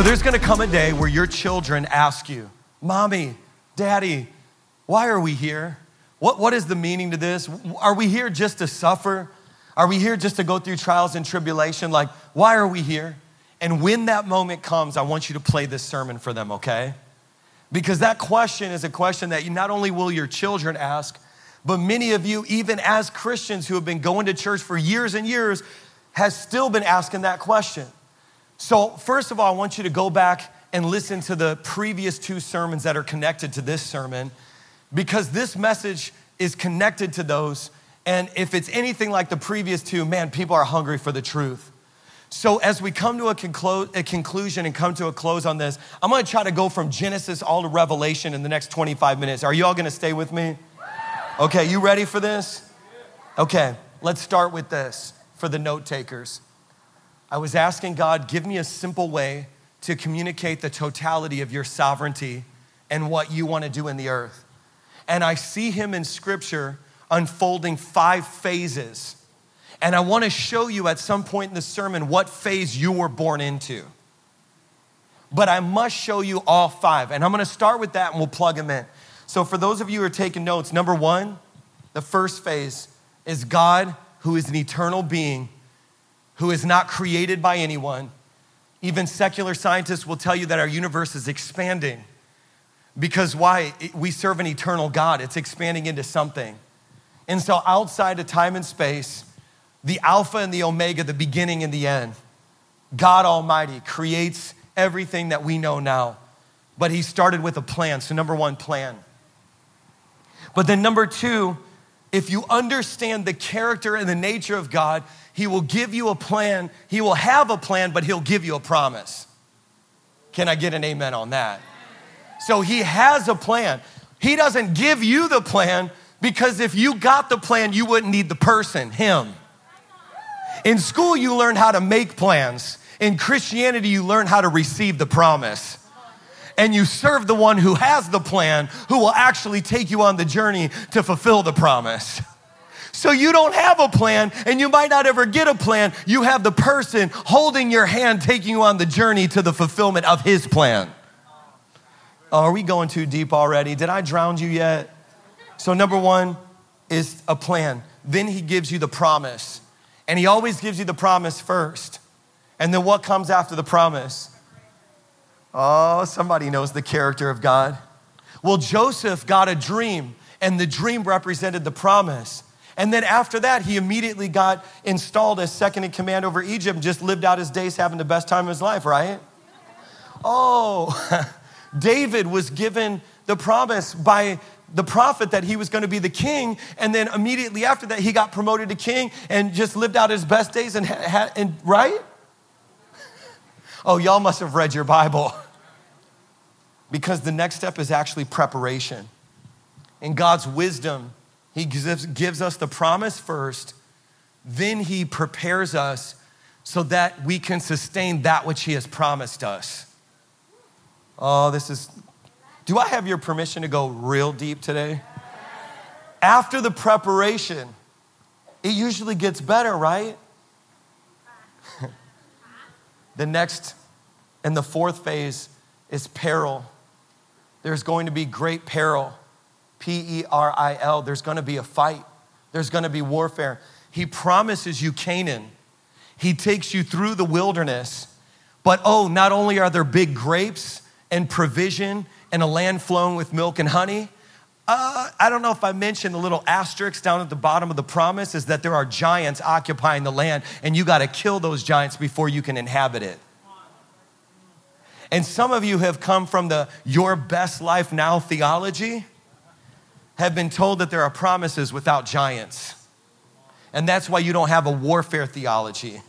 So there's gonna come a day where your children ask you, Mommy, Daddy, why are we here? What, what is the meaning to this? Are we here just to suffer? Are we here just to go through trials and tribulation? Like, why are we here? And when that moment comes, I want you to play this sermon for them, okay? Because that question is a question that you, not only will your children ask, but many of you, even as Christians who have been going to church for years and years, has still been asking that question. So, first of all, I want you to go back and listen to the previous two sermons that are connected to this sermon because this message is connected to those. And if it's anything like the previous two, man, people are hungry for the truth. So, as we come to a, conclu- a conclusion and come to a close on this, I'm gonna try to go from Genesis all to Revelation in the next 25 minutes. Are you all gonna stay with me? Okay, you ready for this? Okay, let's start with this for the note takers. I was asking God, give me a simple way to communicate the totality of your sovereignty and what you want to do in the earth. And I see him in scripture unfolding five phases. And I want to show you at some point in the sermon what phase you were born into. But I must show you all five. And I'm going to start with that and we'll plug them in. So, for those of you who are taking notes, number one, the first phase is God, who is an eternal being, who is not created by anyone, even secular scientists will tell you that our universe is expanding. Because why? We serve an eternal God, it's expanding into something. And so, outside of time and space, the Alpha and the Omega, the beginning and the end, God Almighty creates everything that we know now. But He started with a plan. So, number one, plan. But then, number two, if you understand the character and the nature of God, he will give you a plan. He will have a plan, but He'll give you a promise. Can I get an amen on that? So He has a plan. He doesn't give you the plan because if you got the plan, you wouldn't need the person, Him. In school, you learn how to make plans. In Christianity, you learn how to receive the promise. And you serve the one who has the plan, who will actually take you on the journey to fulfill the promise. So you don't have a plan and you might not ever get a plan. You have the person holding your hand, taking you on the journey to the fulfillment of his plan. Oh, are we going too deep already? Did I drown you yet? So, number one is a plan. Then he gives you the promise. And he always gives you the promise first. And then what comes after the promise? Oh, somebody knows the character of God. Well, Joseph got a dream, and the dream represented the promise. And then after that, he immediately got installed as second in command over Egypt and just lived out his days having the best time of his life, right? Oh, David was given the promise by the prophet that he was going to be the king. And then immediately after that, he got promoted to king and just lived out his best days and, had, and right? Oh, y'all must have read your Bible. Because the next step is actually preparation. In God's wisdom, he gives, gives us the promise first, then He prepares us so that we can sustain that which He has promised us. Oh, this is. Do I have your permission to go real deep today? After the preparation, it usually gets better, right? the next and the fourth phase is peril. There's going to be great peril. P E R I L, there's gonna be a fight, there's gonna be warfare. He promises you Canaan, He takes you through the wilderness. But oh, not only are there big grapes and provision and a land flowing with milk and honey, uh, I don't know if I mentioned the little asterisk down at the bottom of the promise is that there are giants occupying the land, and you got to kill those giants before you can inhabit it. And some of you have come from the your best life now theology have been told that there are promises without giants. And that's why you don't have a warfare theology.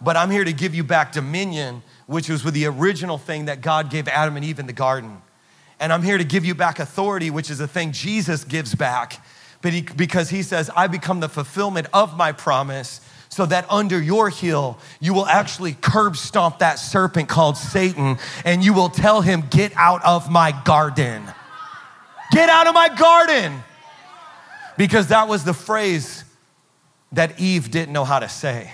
But I'm here to give you back dominion, which was with the original thing that God gave Adam and Eve in the garden. And I'm here to give you back authority, which is a thing Jesus gives back. But he, because he says, I become the fulfillment of my promise, so that under your heel, you will actually curb stomp that serpent called Satan, and you will tell him, Get out of my garden. Get out of my garden. Because that was the phrase that Eve didn't know how to say.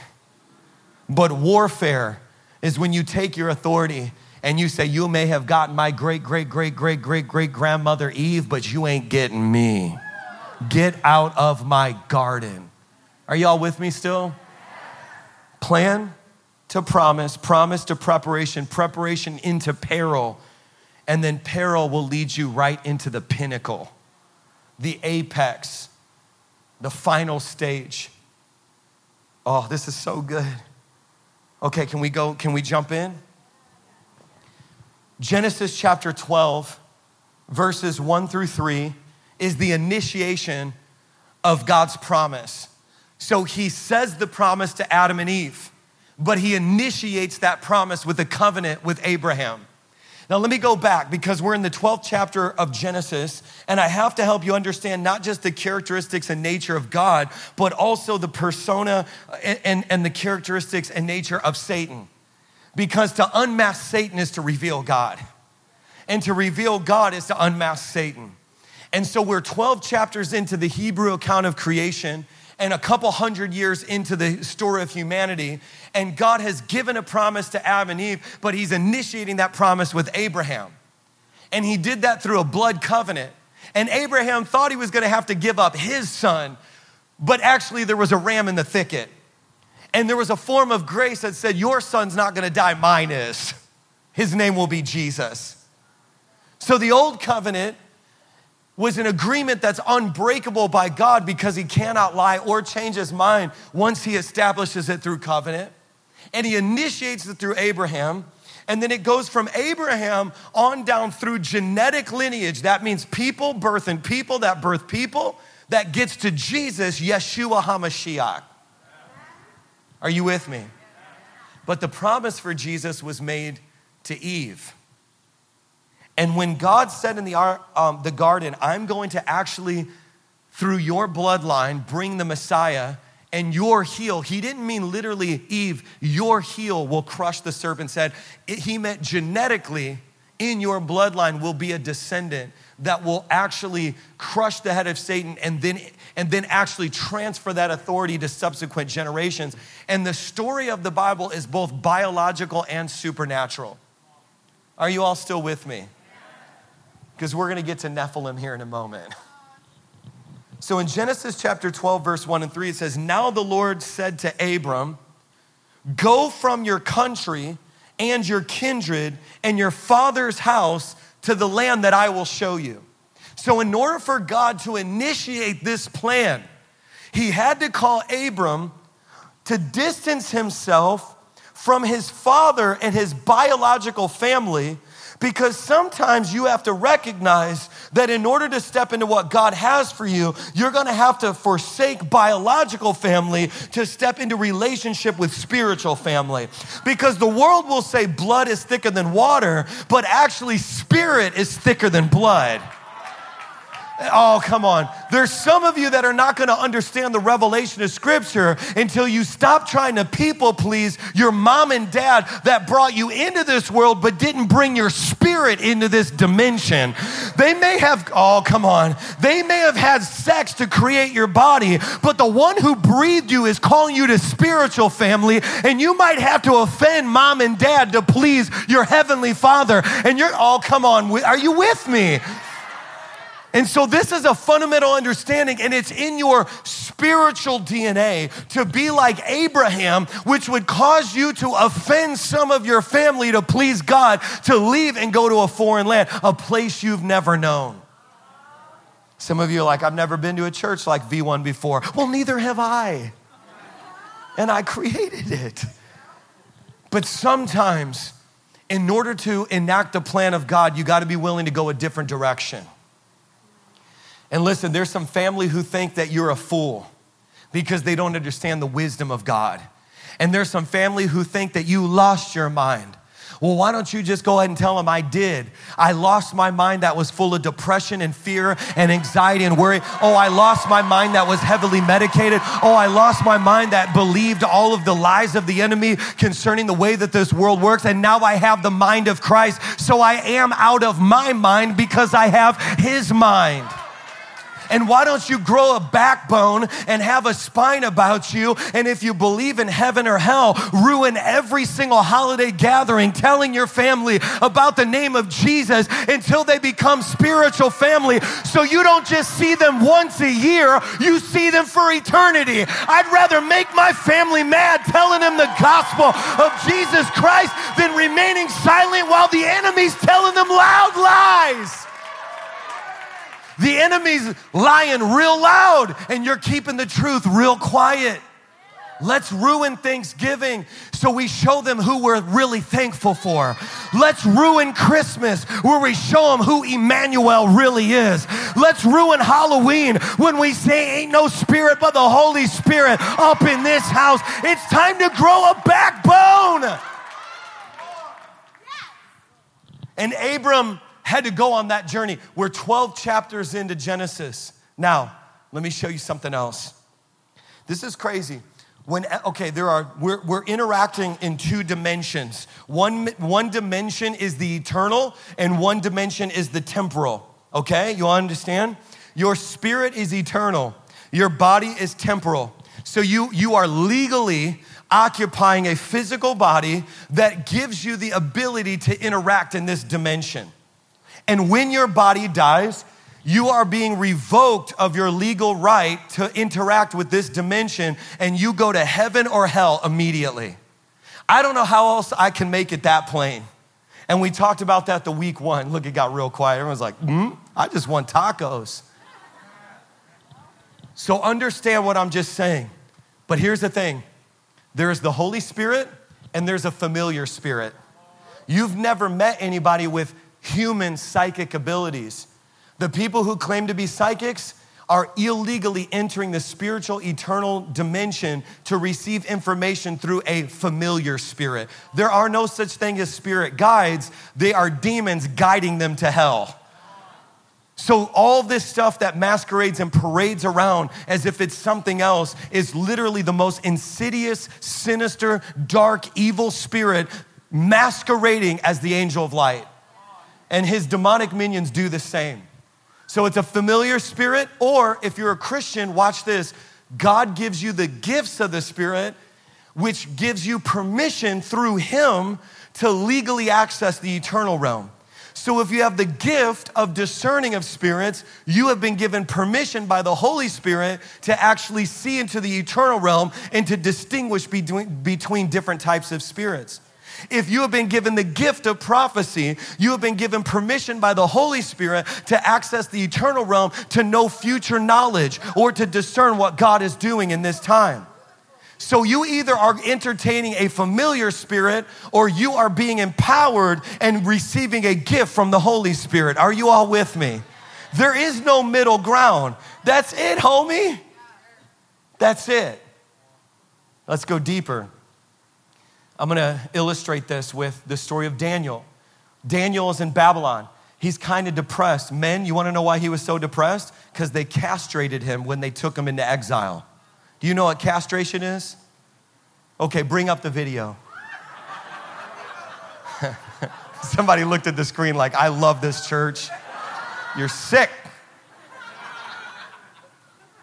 But warfare is when you take your authority and you say, You may have gotten my great, great, great, great, great, great grandmother Eve, but you ain't getting me. Get out of my garden. Are y'all with me still? Plan to promise, promise to preparation, preparation into peril, and then peril will lead you right into the pinnacle, the apex, the final stage. Oh, this is so good. Okay, can we go? Can we jump in? Genesis chapter 12, verses 1 through 3, is the initiation of God's promise. So he says the promise to Adam and Eve, but he initiates that promise with a covenant with Abraham. Now, let me go back because we're in the 12th chapter of Genesis, and I have to help you understand not just the characteristics and nature of God, but also the persona uh, and, and, and the characteristics and nature of Satan. Because to unmask Satan is to reveal God, and to reveal God is to unmask Satan. And so we're 12 chapters into the Hebrew account of creation and a couple hundred years into the story of humanity. And God has given a promise to Adam and Eve, but He's initiating that promise with Abraham. And He did that through a blood covenant. And Abraham thought he was gonna have to give up his son, but actually, there was a ram in the thicket. And there was a form of grace that said, Your son's not gonna die, mine is. His name will be Jesus. So the old covenant was an agreement that's unbreakable by God because he cannot lie or change his mind once he establishes it through covenant. And he initiates it through Abraham. And then it goes from Abraham on down through genetic lineage. That means people birthing people that birth people that gets to Jesus, Yeshua HaMashiach. Are you with me? But the promise for Jesus was made to Eve. And when God said in the, um, the garden, I'm going to actually, through your bloodline, bring the Messiah and your heel, he didn't mean literally, Eve, your heel will crush the serpent's head. It, he meant genetically, in your bloodline will be a descendant that will actually crush the head of Satan and then, and then actually transfer that authority to subsequent generations. And the story of the Bible is both biological and supernatural. Are you all still with me? Because we're going to get to Nephilim here in a moment. So in Genesis chapter 12, verse 1 and 3, it says, Now the Lord said to Abram, Go from your country and your kindred and your father's house to the land that I will show you. So, in order for God to initiate this plan, he had to call Abram to distance himself from his father and his biological family because sometimes you have to recognize that in order to step into what God has for you, you're gonna have to forsake biological family to step into relationship with spiritual family. Because the world will say blood is thicker than water, but actually, spirit is thicker than blood. Oh, come on. There's some of you that are not going to understand the revelation of Scripture until you stop trying to people please your mom and dad that brought you into this world but didn't bring your spirit into this dimension. They may have, oh, come on. They may have had sex to create your body, but the one who breathed you is calling you to spiritual family, and you might have to offend mom and dad to please your heavenly father. And you're, oh, come on. Are you with me? And so, this is a fundamental understanding, and it's in your spiritual DNA to be like Abraham, which would cause you to offend some of your family to please God, to leave and go to a foreign land, a place you've never known. Some of you are like, I've never been to a church like V1 before. Well, neither have I. And I created it. But sometimes, in order to enact the plan of God, you got to be willing to go a different direction. And listen, there's some family who think that you're a fool because they don't understand the wisdom of God. And there's some family who think that you lost your mind. Well, why don't you just go ahead and tell them I did? I lost my mind that was full of depression and fear and anxiety and worry. Oh, I lost my mind that was heavily medicated. Oh, I lost my mind that believed all of the lies of the enemy concerning the way that this world works. And now I have the mind of Christ. So I am out of my mind because I have his mind. And why don't you grow a backbone and have a spine about you? And if you believe in heaven or hell, ruin every single holiday gathering telling your family about the name of Jesus until they become spiritual family. So you don't just see them once a year, you see them for eternity. I'd rather make my family mad telling them the gospel of Jesus Christ than remaining silent while the enemy's telling them loud lies. The enemy's lying real loud, and you're keeping the truth real quiet. Let's ruin Thanksgiving so we show them who we're really thankful for. Let's ruin Christmas where we show them who Emmanuel really is. Let's ruin Halloween when we say ain't no spirit but the Holy Spirit up in this house. It's time to grow a backbone. And Abram had to go on that journey. We're 12 chapters into Genesis. Now, let me show you something else. This is crazy. When, okay, there are, we're, we're interacting in two dimensions. One, one dimension is the eternal, and one dimension is the temporal. Okay, you understand? Your spirit is eternal, your body is temporal. So you, you are legally occupying a physical body that gives you the ability to interact in this dimension. And when your body dies, you are being revoked of your legal right to interact with this dimension, and you go to heaven or hell immediately. I don't know how else I can make it that plain. And we talked about that the week one. Look, it got real quiet. Everyone's like, hmm, I just want tacos. So understand what I'm just saying. But here's the thing there is the Holy Spirit and there's a familiar spirit. You've never met anybody with human psychic abilities. The people who claim to be psychics are illegally entering the spiritual eternal dimension to receive information through a familiar spirit. There are no such thing as spirit guides, they are demons guiding them to hell. So, all this stuff that masquerades and parades around as if it's something else is literally the most insidious, sinister, dark, evil spirit masquerading as the angel of light. And his demonic minions do the same. So it's a familiar spirit, or if you're a Christian, watch this God gives you the gifts of the Spirit, which gives you permission through Him to legally access the eternal realm. So if you have the gift of discerning of spirits, you have been given permission by the Holy Spirit to actually see into the eternal realm and to distinguish between, between different types of spirits. If you have been given the gift of prophecy, you have been given permission by the Holy Spirit to access the eternal realm to know future knowledge or to discern what God is doing in this time. So you either are entertaining a familiar spirit or you are being empowered and receiving a gift from the Holy Spirit. Are you all with me? There is no middle ground. That's it, homie. That's it. Let's go deeper. I'm going to illustrate this with the story of Daniel. Daniel is in Babylon. He's kind of depressed. Men, you want to know why he was so depressed? Because they castrated him when they took him into exile. Do you know what castration is? Okay, bring up the video. Somebody looked at the screen like, I love this church. You're sick.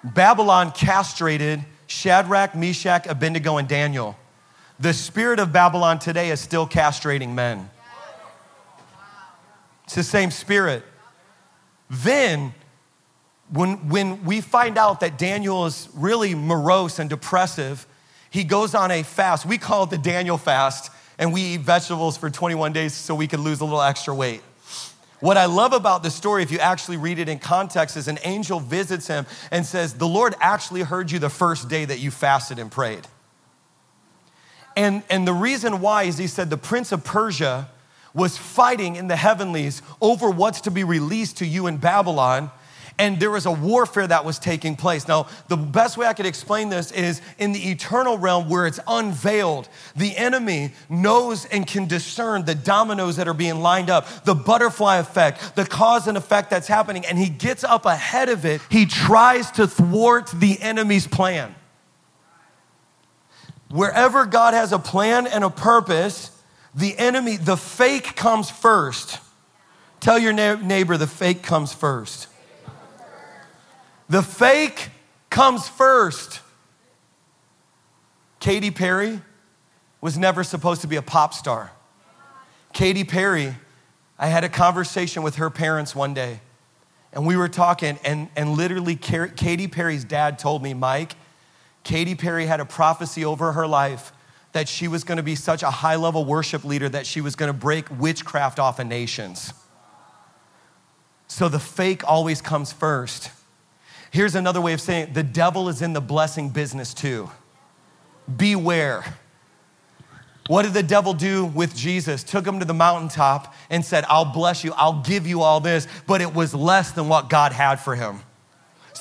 Babylon castrated Shadrach, Meshach, Abednego, and Daniel. The spirit of Babylon today is still castrating men. It's the same spirit. Then, when, when we find out that Daniel is really morose and depressive, he goes on a fast. We call it the Daniel fast, and we eat vegetables for 21 days so we can lose a little extra weight. What I love about the story, if you actually read it in context, is an angel visits him and says, The Lord actually heard you the first day that you fasted and prayed. And, and the reason why is he said the prince of Persia was fighting in the heavenlies over what's to be released to you in Babylon. And there was a warfare that was taking place. Now, the best way I could explain this is in the eternal realm where it's unveiled, the enemy knows and can discern the dominoes that are being lined up, the butterfly effect, the cause and effect that's happening, and he gets up ahead of it. He tries to thwart the enemy's plan. Wherever God has a plan and a purpose, the enemy, the fake comes first. Tell your neighbor the fake comes first. The fake comes first. Katy Perry was never supposed to be a pop star. Katy Perry, I had a conversation with her parents one day, and we were talking, and, and literally, Katy Perry's dad told me, Mike, Katy Perry had a prophecy over her life that she was gonna be such a high level worship leader that she was gonna break witchcraft off of nations. So the fake always comes first. Here's another way of saying it the devil is in the blessing business too. Beware. What did the devil do with Jesus? Took him to the mountaintop and said, I'll bless you, I'll give you all this, but it was less than what God had for him.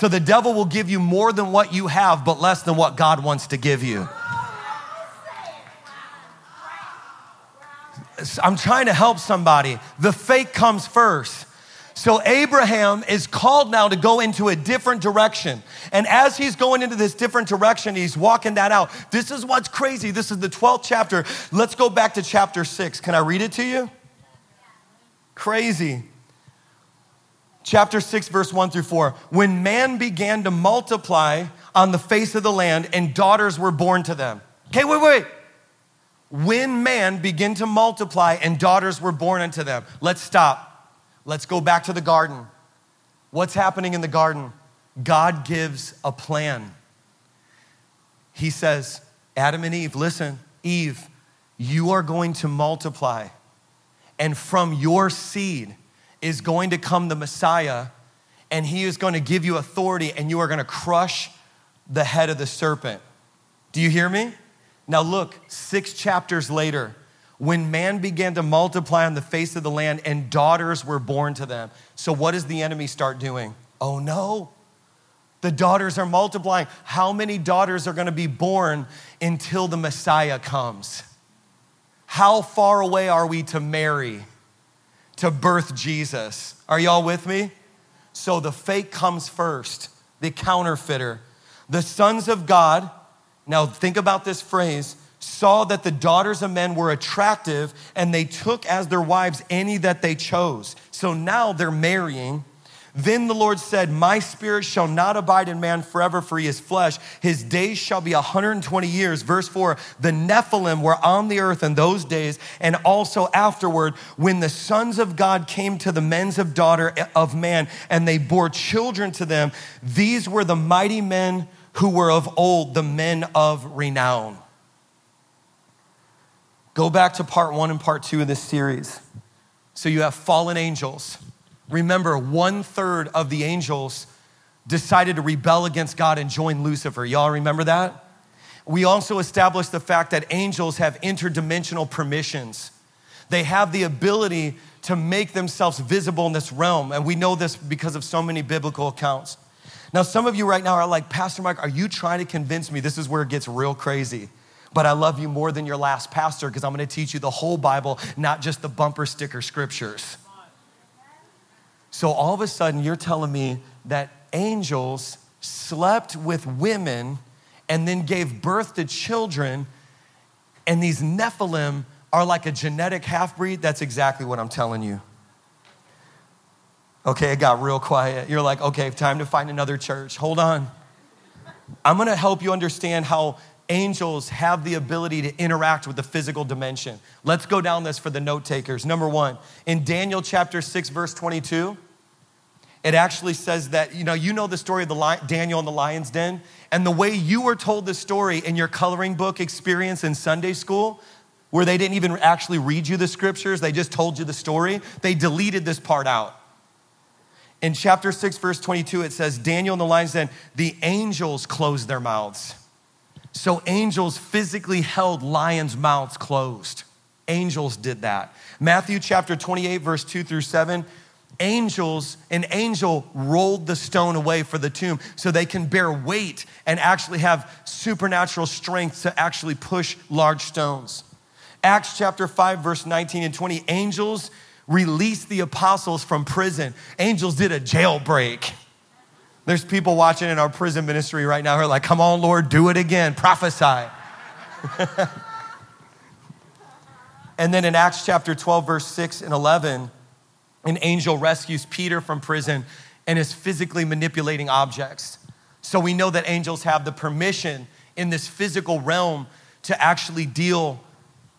So the devil will give you more than what you have, but less than what God wants to give you. I'm trying to help somebody. The fake comes first. So Abraham is called now to go into a different direction. And as he's going into this different direction, he's walking that out. This is what's crazy. This is the 12th chapter. Let's go back to chapter 6. Can I read it to you? Crazy. Chapter 6, verse 1 through 4. When man began to multiply on the face of the land and daughters were born to them. Okay, wait, wait. When man began to multiply and daughters were born unto them. Let's stop. Let's go back to the garden. What's happening in the garden? God gives a plan. He says, Adam and Eve, listen, Eve, you are going to multiply, and from your seed is going to come the Messiah, and he is going to give you authority, and you are going to crush the head of the serpent. Do you hear me? Now, look, six chapters later, when man began to multiply on the face of the land and daughters were born to them. So, what does the enemy start doing? Oh no, the daughters are multiplying. How many daughters are going to be born until the Messiah comes? How far away are we to marry, to birth Jesus? Are y'all with me? So the fake comes first, the counterfeiter. The sons of God, now think about this phrase saw that the daughters of men were attractive and they took as their wives any that they chose. So now they're marrying. Then the Lord said, My spirit shall not abide in man forever, for he is flesh. His days shall be 120 years. Verse 4 The Nephilim were on the earth in those days, and also afterward, when the sons of God came to the men's of daughter eh, of man, and they bore children to them. These were the mighty men who were of old, the men of renown. Go back to part one and part two of this series. So you have fallen angels. Remember, one third of the angels decided to rebel against God and join Lucifer. Y'all remember that? We also established the fact that angels have interdimensional permissions. They have the ability to make themselves visible in this realm. And we know this because of so many biblical accounts. Now, some of you right now are like, Pastor Mike, are you trying to convince me? This is where it gets real crazy but I love you more than your last pastor because I'm going to teach you the whole Bible, not just the bumper sticker scriptures. So all of a sudden, you're telling me that angels slept with women and then gave birth to children, and these Nephilim are like a genetic half breed? That's exactly what I'm telling you. Okay, it got real quiet. You're like, okay, time to find another church. Hold on. I'm gonna help you understand how angels have the ability to interact with the physical dimension. Let's go down this for the note takers. Number one, in Daniel chapter 6, verse 22, it actually says that, you know, you know the story of the lion, Daniel in the lion's den, and the way you were told the story in your coloring book experience in Sunday school, where they didn't even actually read you the scriptures, they just told you the story, they deleted this part out. In chapter 6, verse 22, it says, Daniel in the lion's den, the angels closed their mouths. So angels physically held lions' mouths closed. Angels did that. Matthew chapter 28, verse 2 through 7. Angels, an angel rolled the stone away for the tomb so they can bear weight and actually have supernatural strength to actually push large stones. Acts chapter 5, verse 19 and 20. Angels released the apostles from prison. Angels did a jailbreak. There's people watching in our prison ministry right now who are like, come on, Lord, do it again, prophesy. and then in Acts chapter 12, verse 6 and 11, an angel rescues Peter from prison and is physically manipulating objects. So we know that angels have the permission in this physical realm to actually deal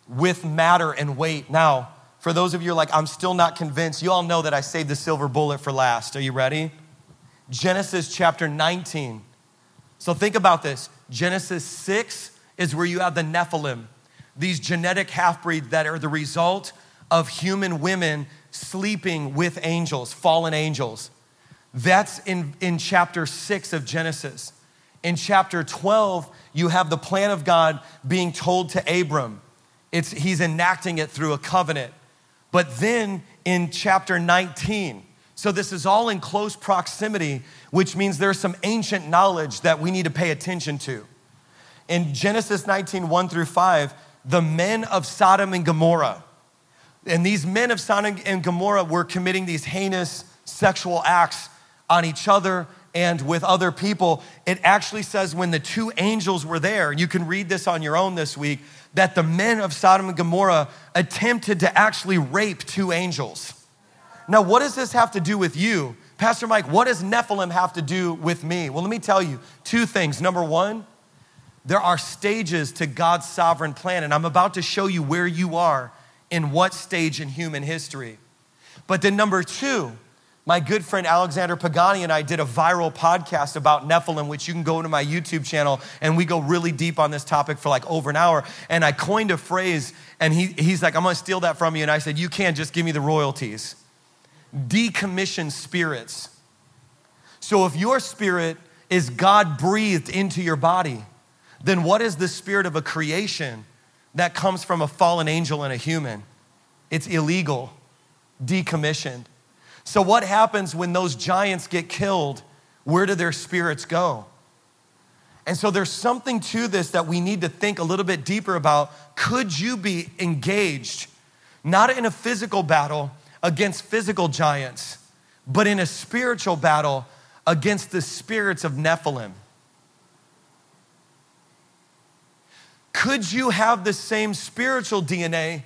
with matter and weight. Now, for those of you like, I'm still not convinced, you all know that I saved the silver bullet for last. Are you ready? Genesis chapter 19. So think about this Genesis 6 is where you have the Nephilim, these genetic half breeds that are the result of human women sleeping with angels, fallen angels. That's in, in chapter 6 of Genesis. In chapter 12, you have the plan of God being told to Abram. It's, he's enacting it through a covenant. But then in chapter 19, so this is all in close proximity, which means there's some ancient knowledge that we need to pay attention to. In Genesis 19, 1 through 5, the men of Sodom and Gomorrah, and these men of Sodom and Gomorrah were committing these heinous sexual acts on each other and with other people. It actually says when the two angels were there, and you can read this on your own this week, that the men of Sodom and Gomorrah attempted to actually rape two angels. Now, what does this have to do with you? Pastor Mike, what does Nephilim have to do with me? Well, let me tell you two things. Number one, there are stages to God's sovereign plan, and I'm about to show you where you are in what stage in human history. But then, number two, my good friend Alexander Pagani and I did a viral podcast about Nephilim, which you can go to my YouTube channel and we go really deep on this topic for like over an hour. And I coined a phrase, and he, he's like, I'm gonna steal that from you. And I said, You can't just give me the royalties. Decommissioned spirits. So if your spirit is God breathed into your body, then what is the spirit of a creation that comes from a fallen angel and a human? It's illegal, decommissioned. So, what happens when those giants get killed? Where do their spirits go? And so, there's something to this that we need to think a little bit deeper about. Could you be engaged, not in a physical battle against physical giants, but in a spiritual battle against the spirits of Nephilim? Could you have the same spiritual DNA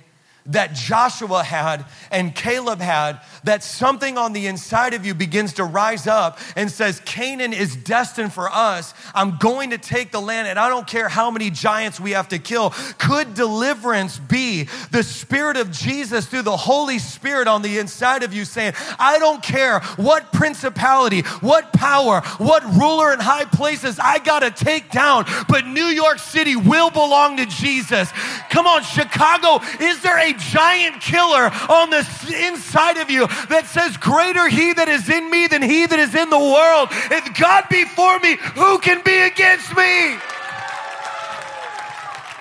that Joshua had and Caleb had, that something on the inside of you begins to rise up and says, Canaan is destined for us. I'm going to take the land, and I don't care how many giants we have to kill. Could deliverance be the Spirit of Jesus through the Holy Spirit on the inside of you saying, I don't care what principality, what power, what ruler in high places I got to take down, but New York City will belong to Jesus. Come on, Chicago, is there a giant killer on the inside of you that says, Greater he that is in me than he that is in the world. If God be for me, who can be against me?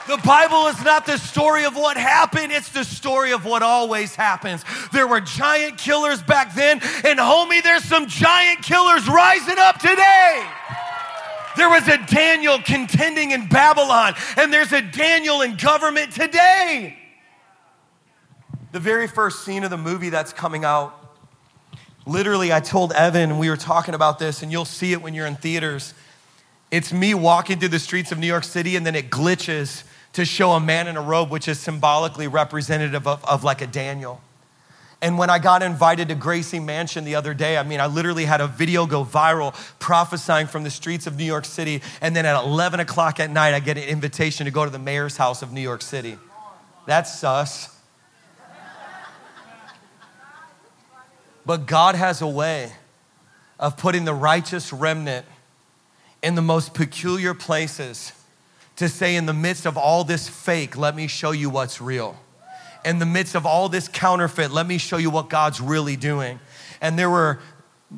The Bible is not the story of what happened, it's the story of what always happens. There were giant killers back then, and homie, there's some giant killers rising up today. There was a Daniel contending in Babylon, and there's a Daniel in government today. The very first scene of the movie that's coming out, literally, I told Evan, we were talking about this, and you'll see it when you're in theaters. It's me walking through the streets of New York City, and then it glitches to show a man in a robe, which is symbolically representative of, of like a Daniel. And when I got invited to Gracie Mansion the other day, I mean, I literally had a video go viral prophesying from the streets of New York City. And then at 11 o'clock at night, I get an invitation to go to the mayor's house of New York City. That's sus. But God has a way of putting the righteous remnant in the most peculiar places to say, in the midst of all this fake, let me show you what's real. In the midst of all this counterfeit, let me show you what God's really doing. And there were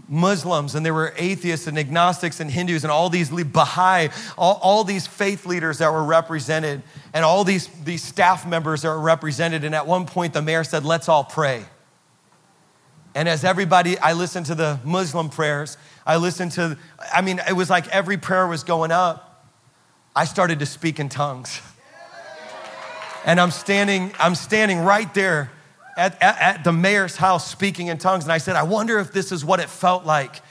Muslims and there were atheists and agnostics and Hindus and all these Baha'i, all, all these faith leaders that were represented and all these, these staff members that were represented. And at one point, the mayor said, Let's all pray. And as everybody, I listened to the Muslim prayers. I listened to, I mean, it was like every prayer was going up. I started to speak in tongues. And I'm standing, I'm standing right there at, at, at the mayor's house speaking in tongues. And I said, I wonder if this is what it felt like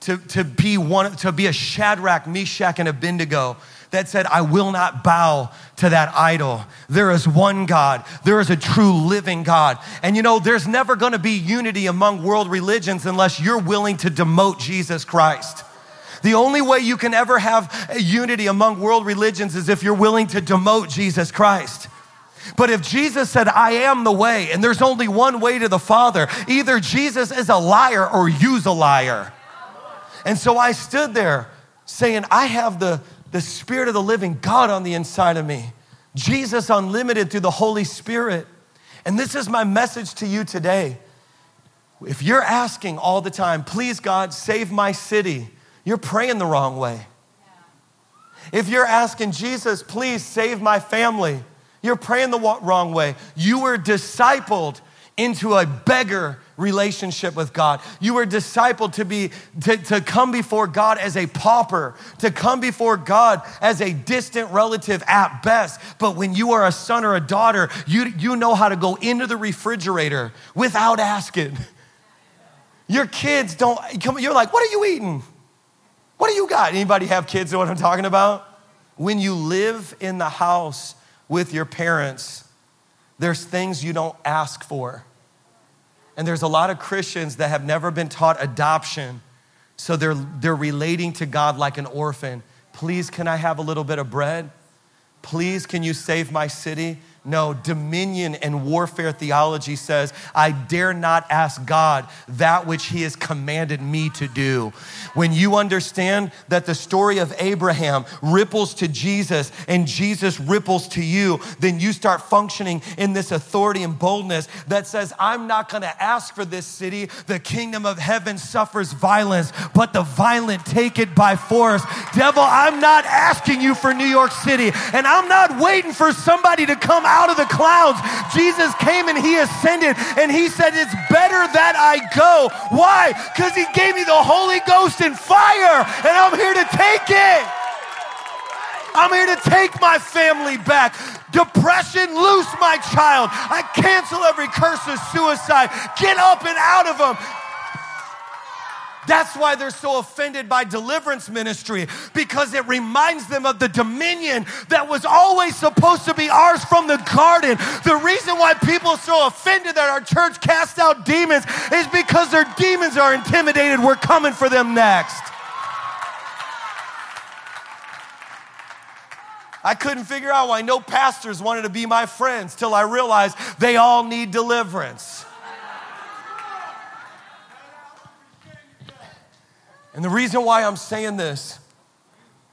to, to be one, to be a Shadrach, Meshach, and Abednego that said, I will not bow to that idol. There is one God. There is a true living God. And you know, there's never gonna be unity among world religions unless you're willing to demote Jesus Christ. The only way you can ever have unity among world religions is if you're willing to demote Jesus Christ. But if Jesus said, I am the way, and there's only one way to the Father, either Jesus is a liar or you's a liar. And so I stood there saying, I have the, the Spirit of the living God on the inside of me, Jesus unlimited through the Holy Spirit. And this is my message to you today. If you're asking all the time, please God, save my city, you're praying the wrong way. If you're asking, Jesus, please save my family, you're praying the wrong way. You were discipled into a beggar relationship with God. You were discipled to be to, to come before God as a pauper, to come before God as a distant relative at best. But when you are a son or a daughter, you, you know how to go into the refrigerator without asking. Your kids don't come, you're like, what are you eating? What do you got? Anybody have kids know what I'm talking about? When you live in the house with your parents, there's things you don't ask for. And there's a lot of Christians that have never been taught adoption. So they're, they're relating to God like an orphan. Please, can I have a little bit of bread? Please, can you save my city? No, dominion and warfare theology says, I dare not ask God that which He has commanded me to do. When you understand that the story of Abraham ripples to Jesus and Jesus ripples to you, then you start functioning in this authority and boldness that says, I'm not gonna ask for this city. The kingdom of heaven suffers violence, but the violent take it by force. Devil, I'm not asking you for New York City, and I'm not waiting for somebody to come out of the clouds. Jesus came and he ascended and he said, It's better that I go. Why? Because he gave me the Holy Ghost and fire, and I'm here to take it. I'm here to take my family back. Depression, loose my child. I cancel every curse of suicide. Get up and out of them. That's why they're so offended by deliverance ministry because it reminds them of the dominion that was always supposed to be ours from the garden. The reason why people are so offended that our church casts out demons is because their demons are intimidated. We're coming for them next. I couldn't figure out why no pastors wanted to be my friends till I realized they all need deliverance. And the reason why I'm saying this,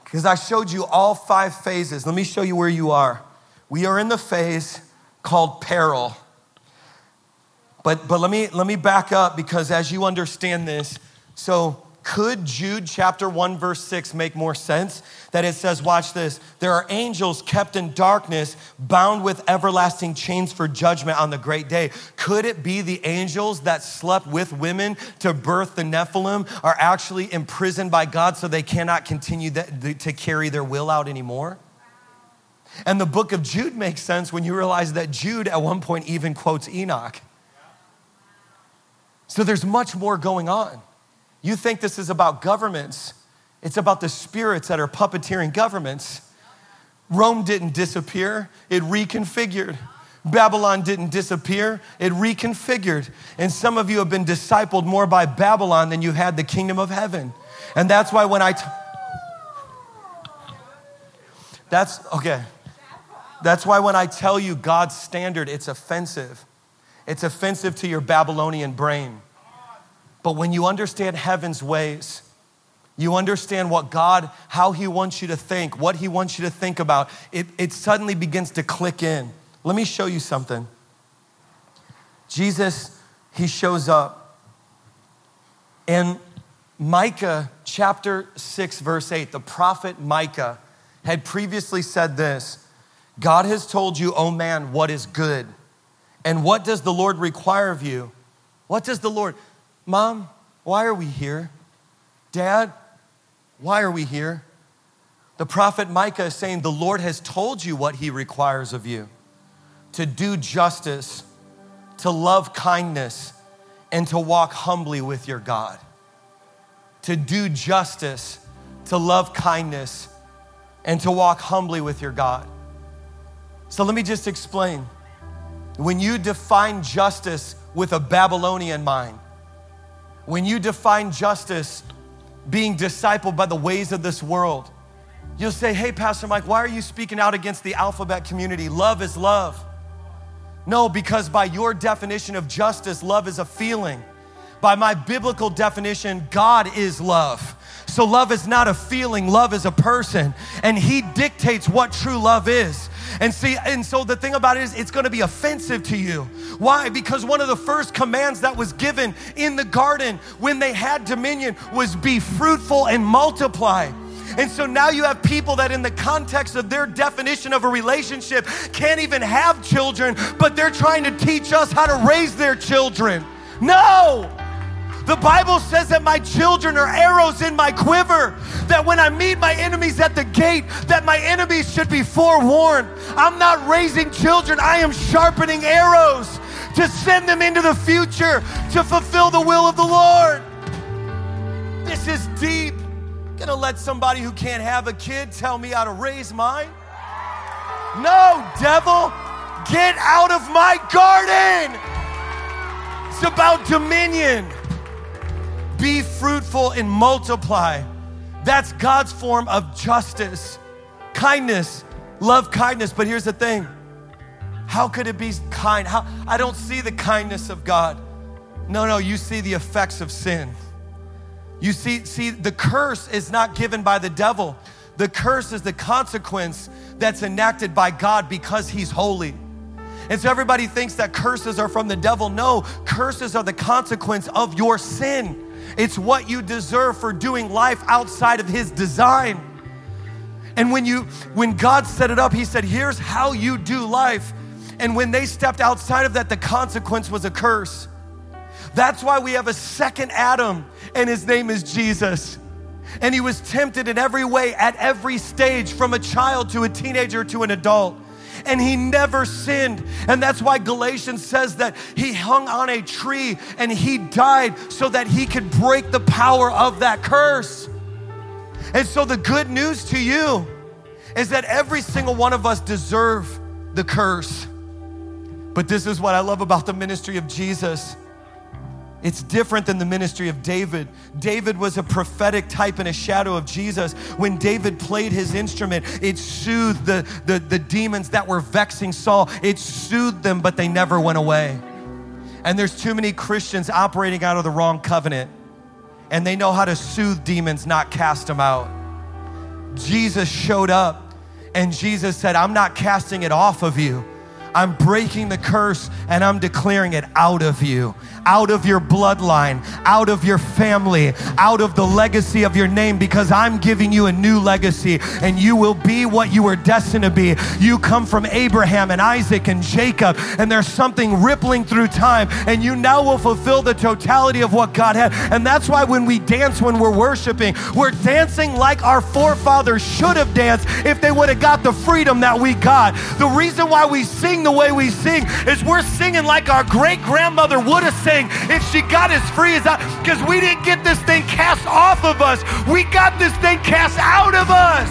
because I showed you all five phases. Let me show you where you are. We are in the phase called peril. But, but let, me, let me back up because as you understand this, so could Jude chapter 1, verse 6 make more sense? That it says, watch this, there are angels kept in darkness, bound with everlasting chains for judgment on the great day. Could it be the angels that slept with women to birth the Nephilim are actually imprisoned by God so they cannot continue to carry their will out anymore? And the book of Jude makes sense when you realize that Jude at one point even quotes Enoch. So there's much more going on. You think this is about governments, it's about the spirits that are puppeteering governments. Rome didn't disappear, it reconfigured. Babylon didn't disappear, it reconfigured. And some of you have been discipled more by Babylon than you had the kingdom of heaven. And that's why when I. T- that's okay. That's why when I tell you God's standard, it's offensive. It's offensive to your Babylonian brain. But when you understand heaven's ways, you understand what God, how He wants you to think, what He wants you to think about, it, it suddenly begins to click in. Let me show you something. Jesus, He shows up. In Micah chapter 6, verse 8, the prophet Micah had previously said this God has told you, oh man, what is good. And what does the Lord require of you? What does the Lord? Mom, why are we here? Dad, why are we here? The prophet Micah is saying, The Lord has told you what he requires of you to do justice, to love kindness, and to walk humbly with your God. To do justice, to love kindness, and to walk humbly with your God. So let me just explain. When you define justice with a Babylonian mind, when you define justice being discipled by the ways of this world, you'll say, Hey, Pastor Mike, why are you speaking out against the alphabet community? Love is love. No, because by your definition of justice, love is a feeling. By my biblical definition, God is love. So, love is not a feeling, love is a person. And He dictates what true love is. And see, and so the thing about it is, it's gonna be offensive to you. Why? Because one of the first commands that was given in the garden when they had dominion was be fruitful and multiply. And so now you have people that, in the context of their definition of a relationship, can't even have children, but they're trying to teach us how to raise their children. No! The Bible says that my children are arrows in my quiver, that when I meet my enemies at the gate, that my enemies should be forewarned. I'm not raising children, I am sharpening arrows to send them into the future to fulfill the will of the Lord. This is deep. Gonna let somebody who can't have a kid tell me how to raise mine? No, devil, get out of my garden. It's about dominion. Be fruitful and multiply. That's God's form of justice. Kindness, love kindness. But here's the thing how could it be kind? How, I don't see the kindness of God. No, no, you see the effects of sin. You see, see, the curse is not given by the devil. The curse is the consequence that's enacted by God because he's holy. And so everybody thinks that curses are from the devil. No, curses are the consequence of your sin. It's what you deserve for doing life outside of His design. And when you when God set it up, He said, "Here's how you do life." And when they stepped outside of that, the consequence was a curse. That's why we have a second Adam, and his name is Jesus. And he was tempted in every way at every stage, from a child to a teenager to an adult and he never sinned. And that's why Galatians says that he hung on a tree and he died so that he could break the power of that curse. And so the good news to you is that every single one of us deserve the curse. But this is what I love about the ministry of Jesus it's different than the ministry of David. David was a prophetic type and a shadow of Jesus. When David played his instrument, it soothed the, the, the demons that were vexing Saul. It soothed them, but they never went away. And there's too many Christians operating out of the wrong covenant, and they know how to soothe demons, not cast them out. Jesus showed up, and Jesus said, I'm not casting it off of you. I'm breaking the curse and I'm declaring it out of you out of your bloodline, out of your family, out of the legacy of your name because I'm giving you a new legacy and you will be what you were destined to be. You come from Abraham and Isaac and Jacob, and there's something rippling through time, and you now will fulfill the totality of what God had. And that's why when we dance, when we're worshiping, we're dancing like our forefathers should have danced if they would have got the freedom that we got. The reason why we sing the way we sing is we're singing like our great grandmother would have sang if she got as free as I, because we didn't get this thing cast off of us. We got this thing cast out of us.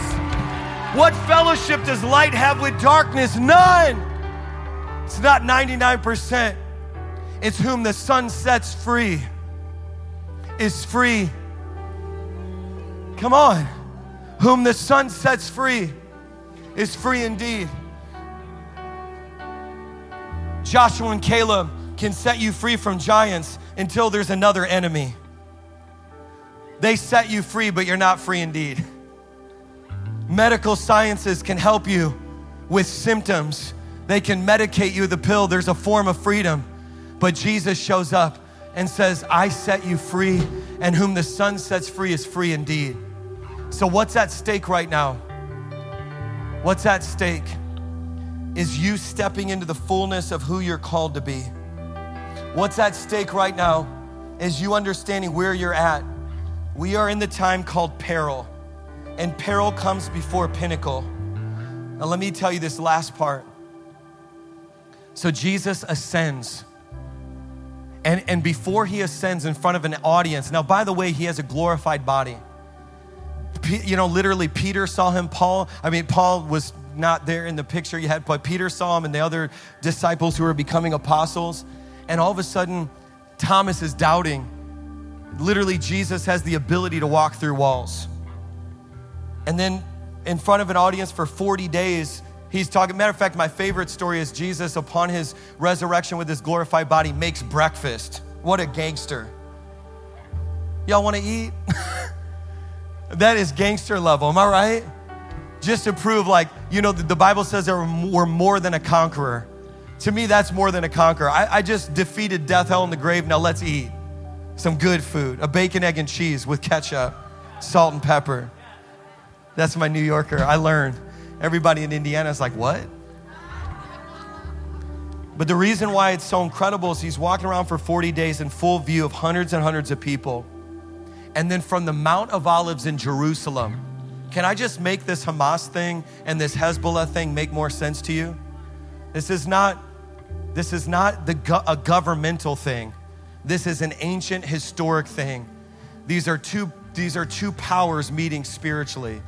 What fellowship does light have with darkness? None. It's not 99%. It's whom the Son sets free is free. Come on. Whom the Son sets free is free indeed. Joshua and Caleb can set you free from giants until there's another enemy. They set you free, but you're not free indeed. Medical sciences can help you with symptoms. They can medicate you the pill. There's a form of freedom. But Jesus shows up and says, I set you free, and whom the Son sets free is free indeed. So, what's at stake right now? What's at stake is you stepping into the fullness of who you're called to be. What's at stake right now is you understanding where you're at. We are in the time called peril, and peril comes before pinnacle. Now, let me tell you this last part. So, Jesus ascends. And, and before he ascends in front of an audience, now, by the way, he has a glorified body. you know, literally Peter saw him. Paul, I mean, Paul was not there in the picture you had, but Peter saw him and the other disciples who were becoming apostles. And all of a sudden, Thomas is doubting. Literally, Jesus has the ability to walk through walls. And then, in front of an audience for 40 days, he's talking. Matter of fact, my favorite story is Jesus, upon his resurrection with his glorified body, makes breakfast. What a gangster. Y'all wanna eat? that is gangster level, am I right? Just to prove, like, you know, the, the Bible says that we're more than a conqueror. To me, that's more than a conqueror. I, I just defeated death, hell, and the grave. Now let's eat some good food a bacon, egg, and cheese with ketchup, salt, and pepper. That's my New Yorker. I learned. Everybody in Indiana is like, what? But the reason why it's so incredible is he's walking around for 40 days in full view of hundreds and hundreds of people. And then from the Mount of Olives in Jerusalem, can I just make this Hamas thing and this Hezbollah thing make more sense to you? This is not this is not the a governmental thing. This is an ancient historic thing. These are two these are two powers meeting spiritually.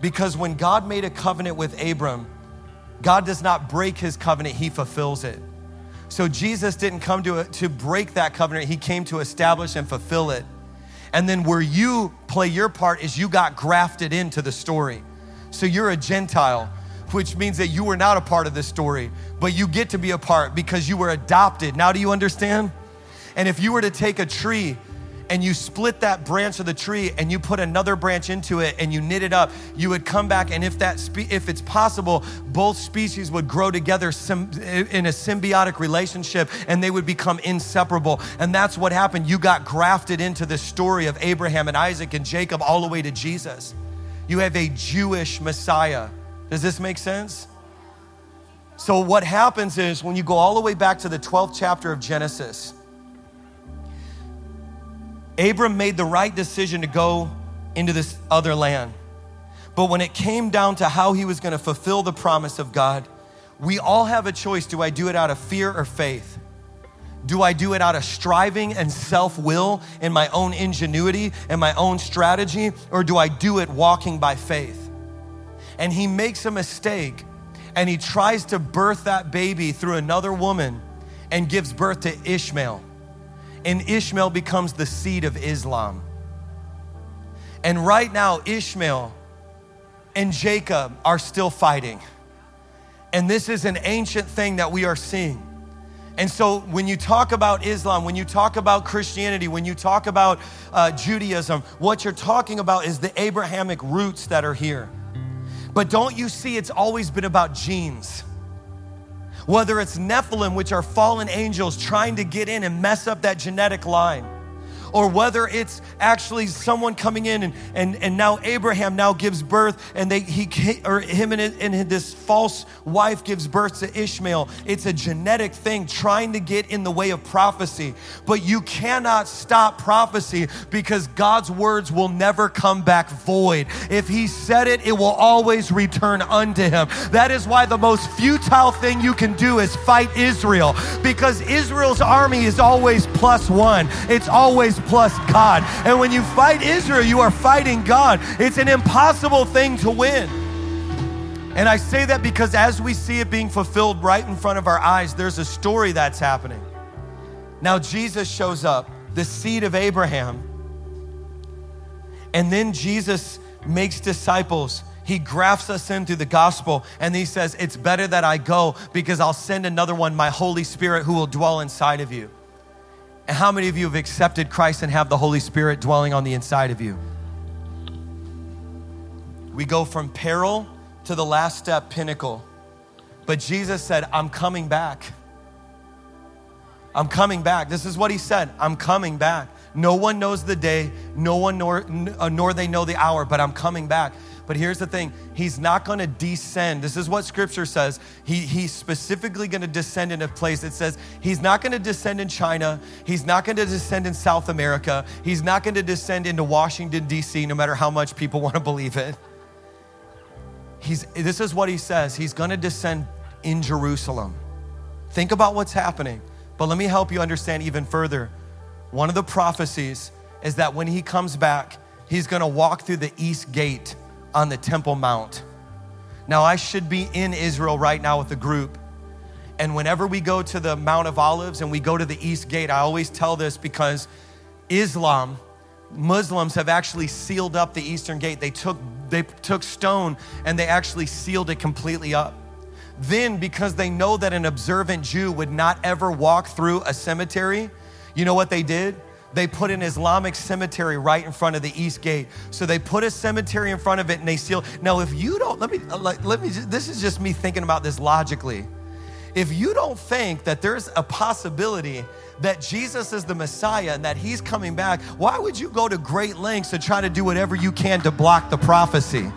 Because when God made a covenant with Abram, God does not break his covenant, he fulfills it. So Jesus didn't come to, to break that covenant, he came to establish and fulfill it. And then where you play your part is you got grafted into the story. So you're a Gentile which means that you were not a part of this story, but you get to be a part because you were adopted. Now, do you understand? And if you were to take a tree and you split that branch of the tree and you put another branch into it and you knit it up, you would come back and if that spe- if it's possible, both species would grow together sim- in a symbiotic relationship and they would become inseparable. And that's what happened. You got grafted into the story of Abraham and Isaac and Jacob all the way to Jesus. You have a Jewish Messiah does this make sense? So, what happens is when you go all the way back to the 12th chapter of Genesis, Abram made the right decision to go into this other land. But when it came down to how he was going to fulfill the promise of God, we all have a choice. Do I do it out of fear or faith? Do I do it out of striving and self will and my own ingenuity and my own strategy? Or do I do it walking by faith? And he makes a mistake and he tries to birth that baby through another woman and gives birth to Ishmael. And Ishmael becomes the seed of Islam. And right now, Ishmael and Jacob are still fighting. And this is an ancient thing that we are seeing. And so, when you talk about Islam, when you talk about Christianity, when you talk about uh, Judaism, what you're talking about is the Abrahamic roots that are here. But don't you see it's always been about genes? Whether it's Nephilim, which are fallen angels trying to get in and mess up that genetic line or whether it's actually someone coming in and, and, and now Abraham now gives birth and they, he, or him and, and this false wife gives birth to Ishmael. It's a genetic thing trying to get in the way of prophecy. But you cannot stop prophecy because God's words will never come back void. If he said it, it will always return unto him. That is why the most futile thing you can do is fight Israel because Israel's army is always plus one. It's always plus God. And when you fight Israel, you are fighting God. It's an impossible thing to win. And I say that because as we see it being fulfilled right in front of our eyes, there's a story that's happening. Now, Jesus shows up, the seed of Abraham. And then Jesus makes disciples. He grafts us into the gospel and he says, It's better that I go because I'll send another one, my Holy Spirit, who will dwell inside of you. And how many of you have accepted Christ and have the Holy Spirit dwelling on the inside of you? We go from peril to the last step, pinnacle. But Jesus said, I'm coming back. I'm coming back. This is what he said I'm coming back. No one knows the day, no one nor, uh, nor they know the hour, but I'm coming back. But here's the thing He's not to descend. This is what scripture says. He, he's specifically to descend in a place. It says He's not to descend in China. He's not to descend in South America. He's not to descend into Washington, D.C., no matter how much people want to believe it. He's, this is what He says He's to descend in Jerusalem. Think about what's happening. But let me help you understand even further. One of the prophecies is that when He comes back, he's gonna walk through the east gate on the Temple Mount. Now, I should be in Israel right now with a group. And whenever we go to the Mount of Olives and we go to the east gate, I always tell this because Islam, Muslims have actually sealed up the eastern gate. They took, they took stone and they actually sealed it completely up. Then, because they know that an observant Jew would not ever walk through a cemetery, you know what they did? They put an Islamic cemetery right in front of the east gate. So they put a cemetery in front of it and they seal. Now, if you don't, let me, uh, let me, this is just me thinking about this logically. If you don't think that there's a possibility that Jesus is the Messiah and that he's coming back, why would you go to great lengths to try to do whatever you can to block the prophecy?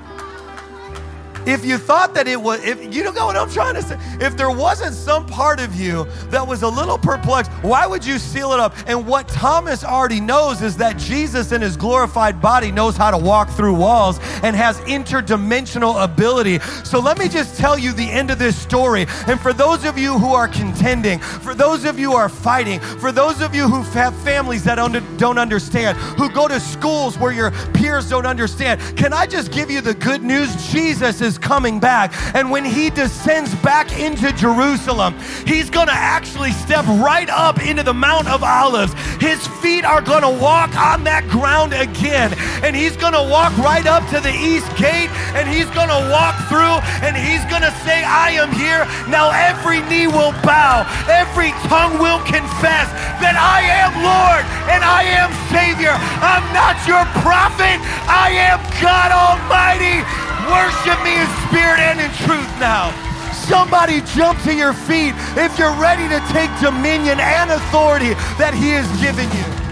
If you thought that it was, if you don't know what I'm trying to say, if there wasn't some part of you that was a little perplexed, why would you seal it up? And what Thomas already knows is that Jesus in his glorified body knows how to walk through walls and has interdimensional ability. So let me just tell you the end of this story. And for those of you who are contending, for those of you who are fighting, for those of you who have families that don't understand, who go to schools where your peers don't understand, can I just give you the good news? Jesus is is coming back. And when he descends back into Jerusalem, he's going to actually step right up into the Mount of Olives. His feet are going to walk on that ground again. And he's going to walk right up to the east gate and he's going to walk through and he's going to say, I am here. Now every knee will bow, every tongue will confess that I am Lord and I am Savior. I'm not your prophet, I am God Almighty. Worship me in spirit and in truth now. Somebody jump to your feet if you're ready to take dominion and authority that He has given you.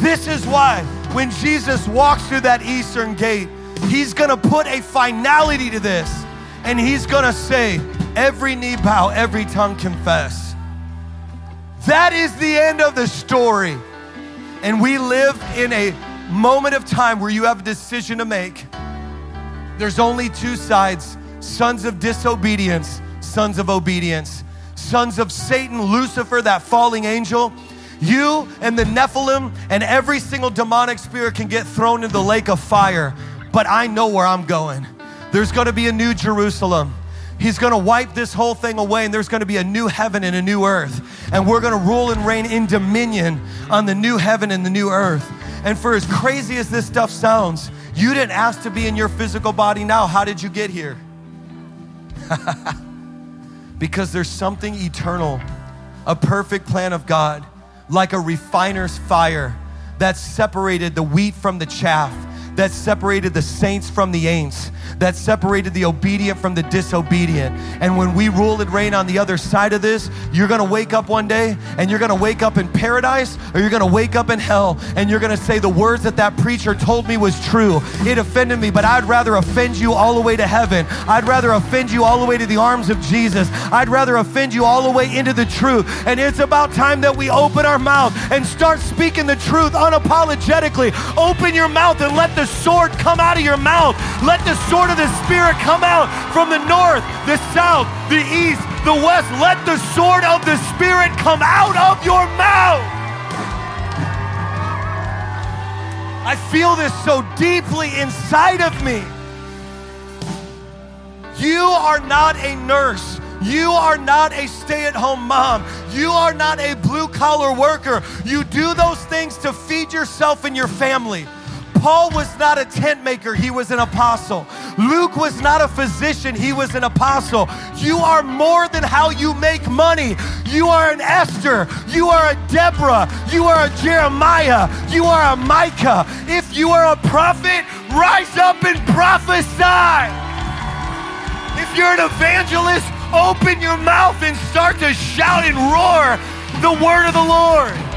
This is why when Jesus walks through that eastern gate, He's gonna put a finality to this and He's gonna say, Every knee bow, every tongue confess. That is the end of the story. And we live in a moment of time where you have a decision to make. There's only two sides sons of disobedience, sons of obedience, sons of Satan, Lucifer, that falling angel. You and the Nephilim and every single demonic spirit can get thrown in the lake of fire, but I know where I'm going. There's gonna be a new Jerusalem. He's gonna wipe this whole thing away, and there's gonna be a new heaven and a new earth. And we're gonna rule and reign in dominion on the new heaven and the new earth. And for as crazy as this stuff sounds, you didn't ask to be in your physical body now. How did you get here? because there's something eternal, a perfect plan of God, like a refiner's fire that separated the wheat from the chaff that separated the saints from the ain'ts, that separated the obedient from the disobedient. And when we rule and reign on the other side of this, you're gonna wake up one day and you're gonna wake up in paradise or you're gonna wake up in hell and you're gonna say, The words that that preacher told me was true. It offended me, but I'd rather offend you all the way to heaven. I'd rather offend you all the way to the arms of Jesus. I'd rather offend you all the way into the truth. And it's about time that we open our mouth and start speaking the truth unapologetically. Open your mouth and let sword come out of your mouth. Let the sword of the Spirit come out from the north, the south, the east, the west. Let the sword of the Spirit come out of your mouth. I feel this so deeply inside of me. You are not a nurse. You are not a stay at home mom. You are not a blue collar worker. You do those things to feed yourself and your family. Paul was not a tent maker, he was an apostle. Luke was not a physician, he was an apostle. You are more than how you make money. You are an Esther, you are a Deborah, you are a Jeremiah, you are a Micah. If you are a prophet, rise up and prophesy. If you're an evangelist, open your mouth and start to shout and roar the word of the Lord.